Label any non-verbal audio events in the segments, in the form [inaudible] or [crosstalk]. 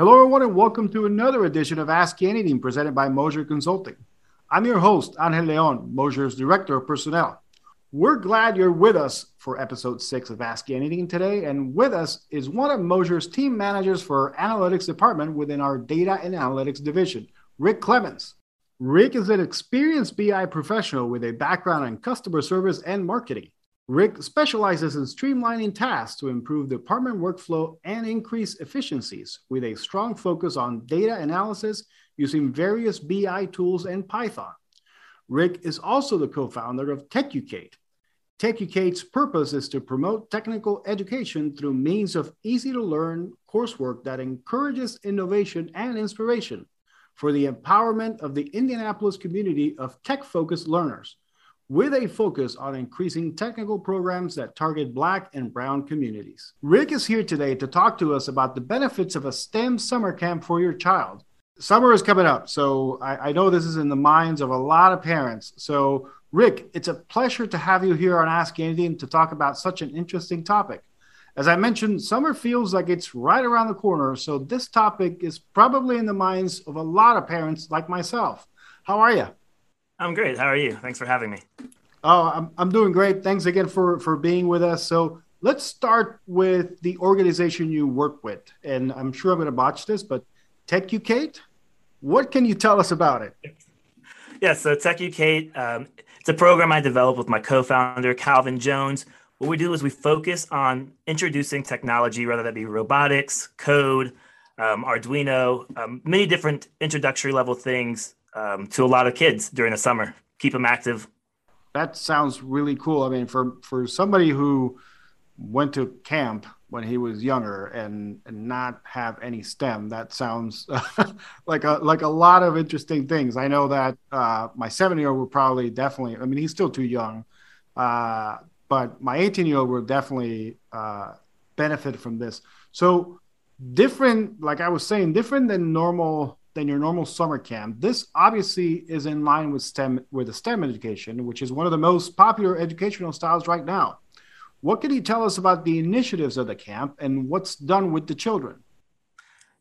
Hello, everyone, and welcome to another edition of Ask Anything presented by Moser Consulting. I'm your host, Angel Leon, Moser's Director of Personnel. We're glad you're with us for episode six of Ask Anything today. And with us is one of Moser's team managers for analytics department within our data and analytics division, Rick Clemons. Rick is an experienced BI professional with a background in customer service and marketing. Rick specializes in streamlining tasks to improve department workflow and increase efficiencies with a strong focus on data analysis using various BI tools and Python. Rick is also the co founder of TechUcate. TechUcate's purpose is to promote technical education through means of easy to learn coursework that encourages innovation and inspiration for the empowerment of the Indianapolis community of tech focused learners with a focus on increasing technical programs that target Black and Brown communities. Rick is here today to talk to us about the benefits of a STEM summer camp for your child. Summer is coming up, so I, I know this is in the minds of a lot of parents. So, Rick, it's a pleasure to have you here on Ask Anything to talk about such an interesting topic. As I mentioned, summer feels like it's right around the corner, so this topic is probably in the minds of a lot of parents like myself. How are you? I'm great. How are you? Thanks for having me. Oh, I'm, I'm doing great. Thanks again for, for being with us. So let's start with the organization you work with. And I'm sure I'm going to botch this, but TechUcate, what can you tell us about it? Yeah, so TechUcate, um, it's a program I developed with my co-founder, Calvin Jones. What we do is we focus on introducing technology, whether that be robotics, code, um, Arduino, um, many different introductory level things um, to a lot of kids during the summer. Keep them active. That sounds really cool. I mean, for for somebody who went to camp when he was younger and, and not have any STEM, that sounds [laughs] like a like a lot of interesting things. I know that uh, my seven year old would probably definitely. I mean, he's still too young, uh, but my eighteen year old would definitely uh, benefit from this. So different, like I was saying, different than normal than your normal summer camp. This obviously is in line with STEM with the STEM education, which is one of the most popular educational styles right now. What can you tell us about the initiatives of the camp and what's done with the children?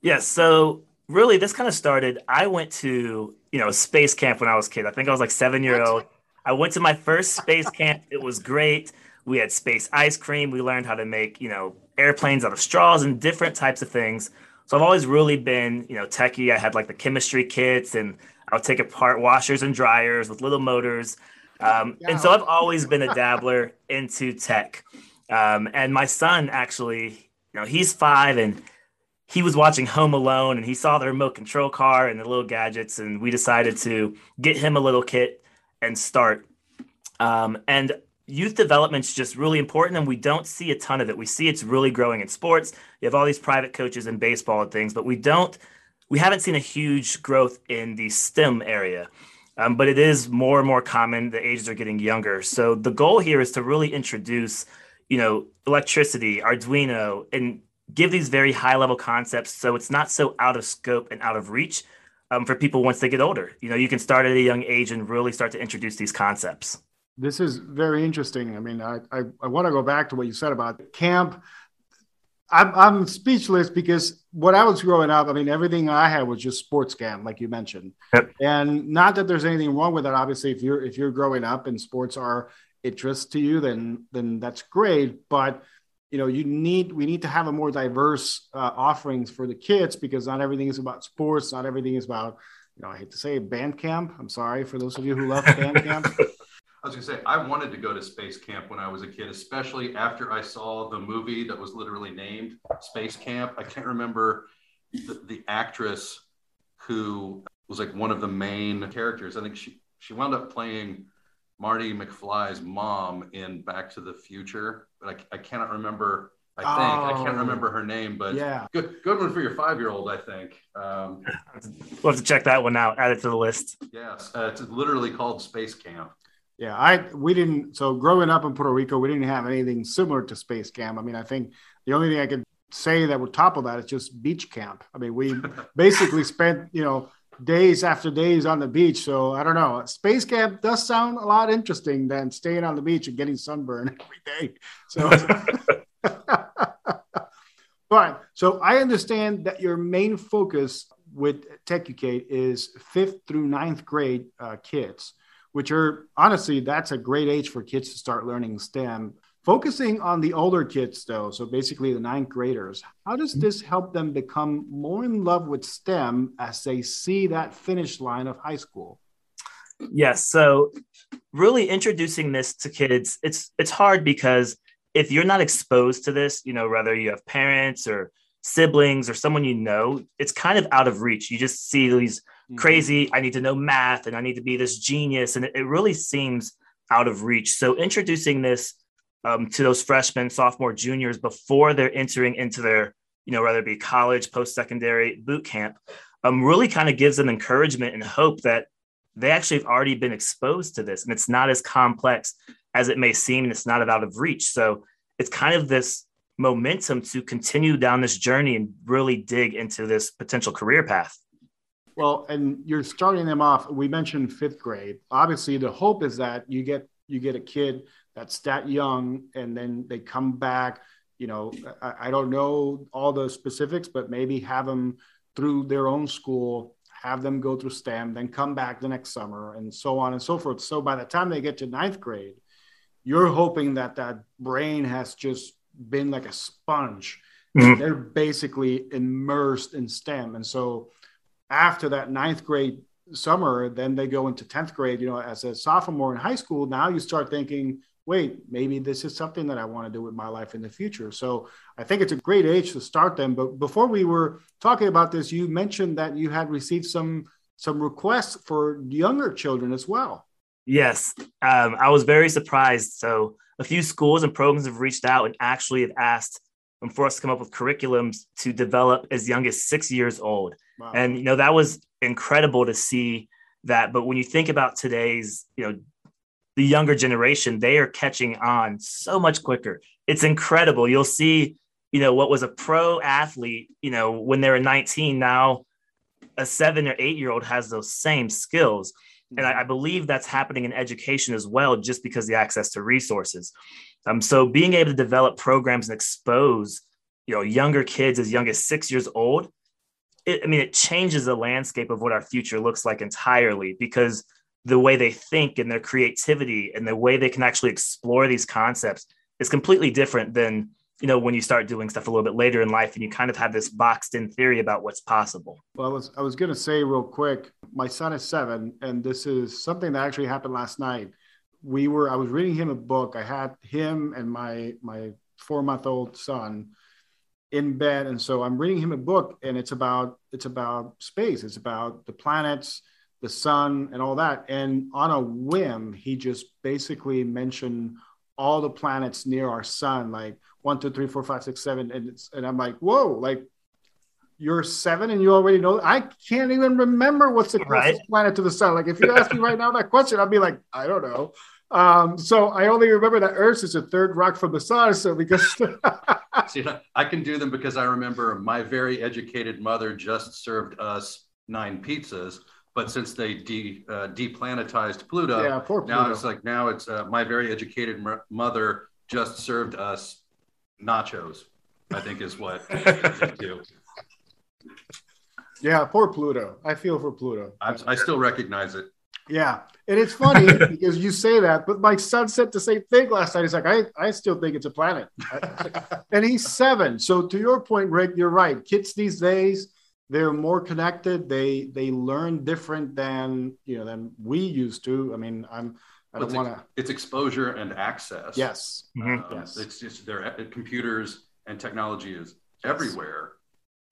Yes, so really this kind of started I went to, you know, space camp when I was a kid. I think I was like 7 year old. I went to my first space camp. It was great. We had space ice cream. We learned how to make, you know, airplanes out of straws and different types of things. So I've always really been, you know, techie. I had like the chemistry kits and I would take apart washers and dryers with little motors. Um, and so I've always been a dabbler into tech. Um, and my son actually, you know, he's five and he was watching Home Alone and he saw the remote control car and the little gadgets. And we decided to get him a little kit and start. Um, and youth development is just really important and we don't see a ton of it. We see it's really growing in sports. You have all these private coaches in baseball and things but we don't we haven't seen a huge growth in the stem area. Um, but it is more and more common. The ages are getting younger. So the goal here is to really introduce you know electricity arduino and give these very high level concepts so it's not so out of scope and out of reach um, for people once they get older. You know you can start at a young age and really start to introduce these concepts this is very interesting. I mean, I, I, I want to go back to what you said about camp. I'm, I'm speechless because when I was growing up, I mean, everything I had was just sports camp, like you mentioned. Yep. And not that there's anything wrong with that. Obviously, if you're if you're growing up and sports are interest to you, then then that's great. But you know, you need we need to have a more diverse uh, offerings for the kids because not everything is about sports. Not everything is about you know, I hate to say band camp. I'm sorry for those of you who love band camp. [laughs] I was gonna say I wanted to go to space camp when I was a kid, especially after I saw the movie that was literally named Space Camp. I can't remember the, the actress who was like one of the main characters. I think she she wound up playing Marty McFly's mom in Back to the Future, but I, I cannot remember. I think oh, I can't oh. remember her name, but yeah, good good one for your five year old. I think. Um, we'll have to check that one out. Add it to the list. Yes, uh, it's literally called Space Camp. Yeah, I we didn't. So growing up in Puerto Rico, we didn't have anything similar to space camp. I mean, I think the only thing I could say that would topple that is just beach camp. I mean, we [laughs] basically spent you know days after days on the beach. So I don't know. Space camp does sound a lot interesting than staying on the beach and getting sunburn [laughs] every day. So, [laughs] All right. So I understand that your main focus with TechUcate is fifth through ninth grade uh, kids, which are honestly, that's a great age for kids to start learning STEM. Focusing on the older kids, though, so basically the ninth graders, how does mm-hmm. this help them become more in love with STEM as they see that finish line of high school? Yes. So, really introducing this to kids, it's it's hard because if you're not exposed to this, you know, whether you have parents or siblings or someone you know, it's kind of out of reach. You just see these mm-hmm. crazy, I need to know math and I need to be this genius. And it, it really seems out of reach. So introducing this um, to those freshmen, sophomore, juniors before they're entering into their, you know, whether it be college, post secondary, boot camp, um, really kind of gives them encouragement and hope that they actually have already been exposed to this and it's not as complex as it may seem and it's not out of reach. So it's kind of this momentum to continue down this journey and really dig into this potential career path. Well, and you're starting them off. We mentioned fifth grade. Obviously, the hope is that you get you get a kid that's that young, and then they come back. You know, I, I don't know all the specifics, but maybe have them through their own school, have them go through STEM, then come back the next summer, and so on and so forth. So by the time they get to ninth grade, you're hoping that that brain has just been like a sponge. Mm-hmm. They're basically immersed in STEM. And so after that ninth grade summer, then they go into 10th grade, you know, as a sophomore in high school. Now you start thinking, wait, maybe this is something that I want to do with my life in the future. So I think it's a great age to start them. But before we were talking about this, you mentioned that you had received some some requests for younger children as well. Yes, um, I was very surprised. So a few schools and programs have reached out and actually have asked um, for us to come up with curriculums to develop as young as six years old. Wow. And you know that was incredible to see that. But when you think about today's, you know, the younger generation, they are catching on so much quicker. It's incredible. You'll see, you know, what was a pro athlete, you know, when they were 19, now a seven or eight year old has those same skills. And I, I, believe that's happening in education as well, just because the access to resources. Um, so being able to develop programs and expose, you know, younger kids as young as six years old, it, I mean, it changes the landscape of what our future looks like entirely because the way they think and their creativity and the way they can actually explore these concepts is completely different than you know when you start doing stuff a little bit later in life and you kind of have this boxed in theory about what's possible well i was i was going to say real quick my son is seven and this is something that actually happened last night. We were i was reading him a book. I had him and my my four month old son in bed and so i'm reading him a book and it's about it's about space. It's about the planets the sun and all that. And on a whim he just basically mentioned all the planets near our sun like one, two, three, four, five, six, seven, and it's and I'm like, whoa, like you're seven and you already know. I can't even remember what's the closest right. planet to the sun. Like if you ask me right now that question, I'd be like, I don't know. Um, so I only remember that Earth is the third rock from the sun. So because [laughs] [laughs] see, I can do them because I remember my very educated mother just served us nine pizzas. But since they de, uh, deplanetized Pluto, yeah, poor Pluto. now it's like now it's uh, my very educated mother just served us nachos, I think is what they do. [laughs] Yeah, poor Pluto. I feel for Pluto. I, I still recognize it. Yeah. And it's funny [laughs] because you say that, but my son said the same thing last night. He's like, I, I still think it's a planet. and he's seven. So to your point, Rick, you're right. Kids these days, they're more connected. They they learn different than you know than we used to. I mean, I'm I don't want to. It's exposure and access. Yes. Mm-hmm. Um, yes. It's just their uh, computers and technology is yes. everywhere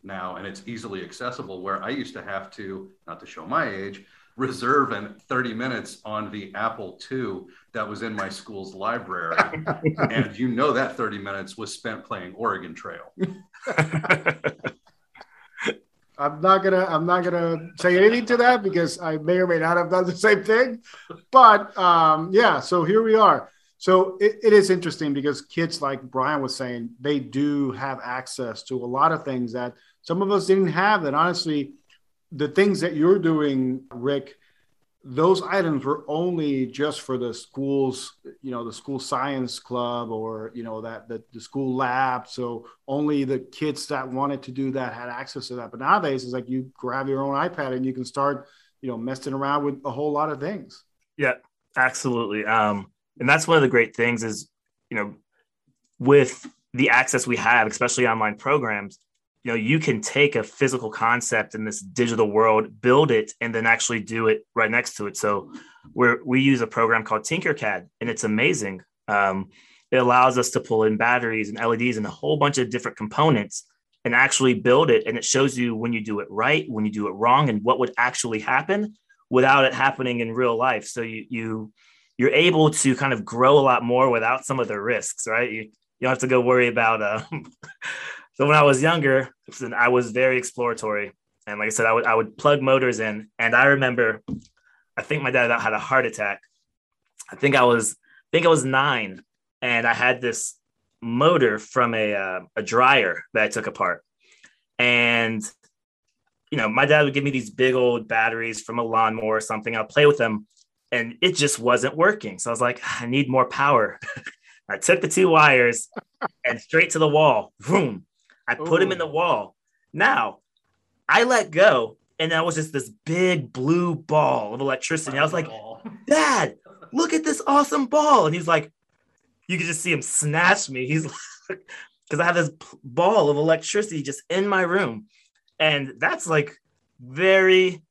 now, and it's easily accessible. Where I used to have to, not to show my age, reserve and 30 minutes on the Apple II that was in my school's library. [laughs] and you know that 30 minutes was spent playing Oregon Trail. [laughs] I'm not gonna I'm not gonna say anything to that because I may or may not have done the same thing. But um, yeah, so here we are. So it, it is interesting because kids, like Brian was saying, they do have access to a lot of things that some of us didn't have. That honestly, the things that you're doing, Rick, those items were only just for the schools, you know, the school science club or you know that the, the school lab. So only the kids that wanted to do that had access to that. But nowadays, it's like you grab your own iPad and you can start, you know, messing around with a whole lot of things. Yeah, absolutely. Um, and that's one of the great things is, you know, with the access we have, especially online programs, you know, you can take a physical concept in this digital world, build it, and then actually do it right next to it. So we're, we use a program called Tinkercad, and it's amazing. Um, it allows us to pull in batteries and LEDs and a whole bunch of different components and actually build it. And it shows you when you do it right, when you do it wrong, and what would actually happen without it happening in real life. So you you you're able to kind of grow a lot more without some of the risks, right? You, you don't have to go worry about. Uh, [laughs] so when I was younger, I was very exploratory, and like I said, I would I would plug motors in, and I remember, I think my dad had a heart attack. I think I was I think I was nine, and I had this motor from a uh, a dryer that I took apart, and you know my dad would give me these big old batteries from a lawnmower or something. I'll play with them, and it just wasn't working. So I was like, ah, I need more power. [laughs] I took the two wires and straight to the wall. Boom. I put him in the wall. Now I let go, and that was just this big blue ball of electricity. I was like, Dad, look at this awesome ball. And he's like, you can just see him snatch me. He's [laughs] like, because I have this ball of electricity just in my room. And that's like very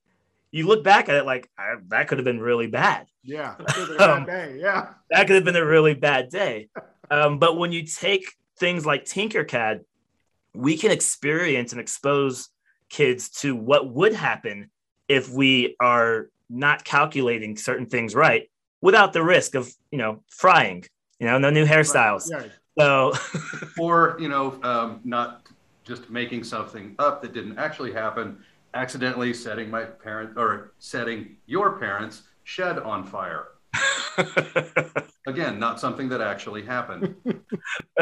you look back at it like that could have been really bad. Yeah, [laughs] um, day. Yeah, that could have been a really bad day. [laughs] Um, but when you take things like Tinkercad, we can experience and expose kids to what would happen if we are not calculating certain things right without the risk of you know frying. You know, no new hairstyles. Right. So, or [laughs] you know, um, not just making something up that didn't actually happen accidentally setting my parent or setting your parents' shed on fire. [laughs] Again, not something that actually happened. [laughs]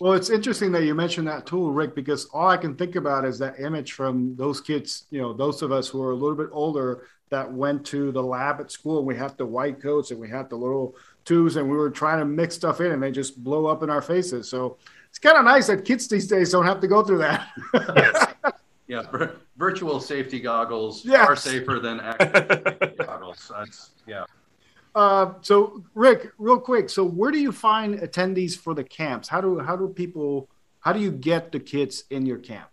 well, it's interesting that you mentioned that tool, Rick, because all I can think about is that image from those kids, you know, those of us who are a little bit older that went to the lab at school and we had the white coats and we had the little tubes and we were trying to mix stuff in and they just blow up in our faces. So it's kind of nice that kids these days don't have to go through that. yes. Yeah, virtual safety goggles yes. are safer than actual [laughs] goggles. That's yeah. Uh, so Rick, real quick, so where do you find attendees for the camps? How do how do people how do you get the kids in your camp?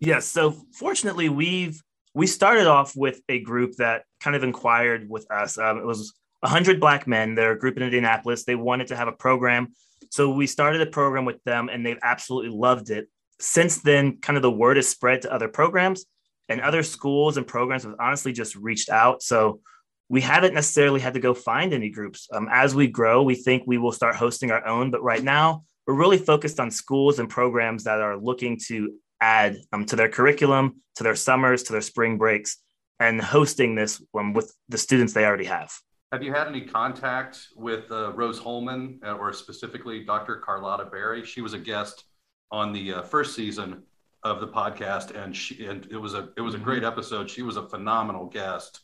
Yes, so fortunately we've we started off with a group that kind of inquired with us. Um, it was 100 black men. They're a group in Indianapolis. They wanted to have a program. So we started a program with them and they've absolutely loved it since then, kind of the word has spread to other programs and other schools and programs have honestly just reached out. So we haven't necessarily had to go find any groups. Um, as we grow, we think we will start hosting our own. But right now, we're really focused on schools and programs that are looking to add um, to their curriculum, to their summers, to their spring breaks, and hosting this um, with the students they already have. Have you had any contact with uh, Rose-Hulman uh, or specifically Dr. Carlotta Berry? She was a guest on the uh, first season of the podcast, and she and it was a it was a great mm-hmm. episode. She was a phenomenal guest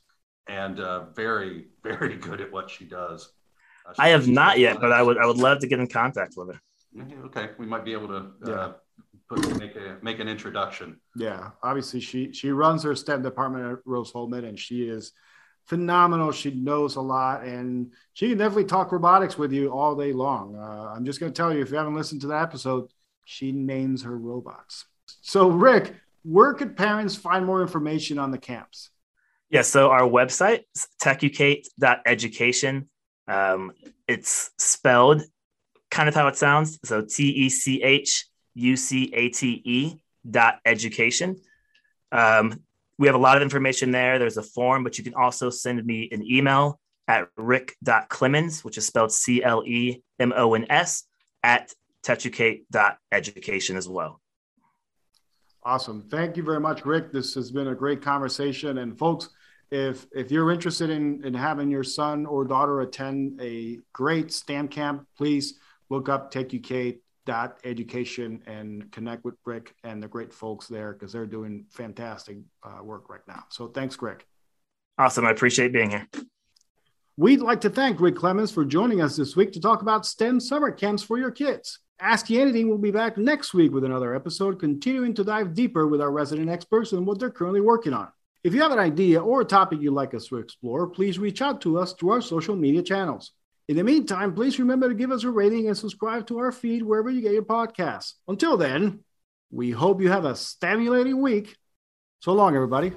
and uh, very [laughs] very good at what she does. Uh, she, I have not yet, but I would I would love to get in contact with her. Okay, we might be able to uh, yeah. put, make a make an introduction. Yeah, obviously she she runs her STEM department at Rose-Hulman, and she is phenomenal. She knows a lot, and she can definitely talk robotics with you all day long. Uh, I'm just going to tell you, if you haven't listened to that episode, she names her robots. So, Rick, where could parents find more information on the camps? Yeah, so our website techucate.education. Um, it's spelled kind of how it sounds. So T E C H U C A T E dot education. Um, we have a lot of information there. There's a form, but you can also send me an email at rick.clemons, which is spelled C L E M O N S, at techucate.education as well. Awesome. Thank you very much, Rick. This has been a great conversation. And folks, if if you're interested in, in having your son or daughter attend a great STEM camp, please look up techucate.education and connect with Rick and the great folks there because they're doing fantastic uh, work right now. So thanks, Rick. Awesome. I appreciate being here. We'd like to thank Rick Clemons for joining us this week to talk about STEM summer camps for your kids. Ask You Anything will be back next week with another episode, continuing to dive deeper with our resident experts and what they're currently working on. If you have an idea or a topic you'd like us to explore, please reach out to us through our social media channels. In the meantime, please remember to give us a rating and subscribe to our feed wherever you get your podcasts. Until then, we hope you have a stimulating week. So long, everybody.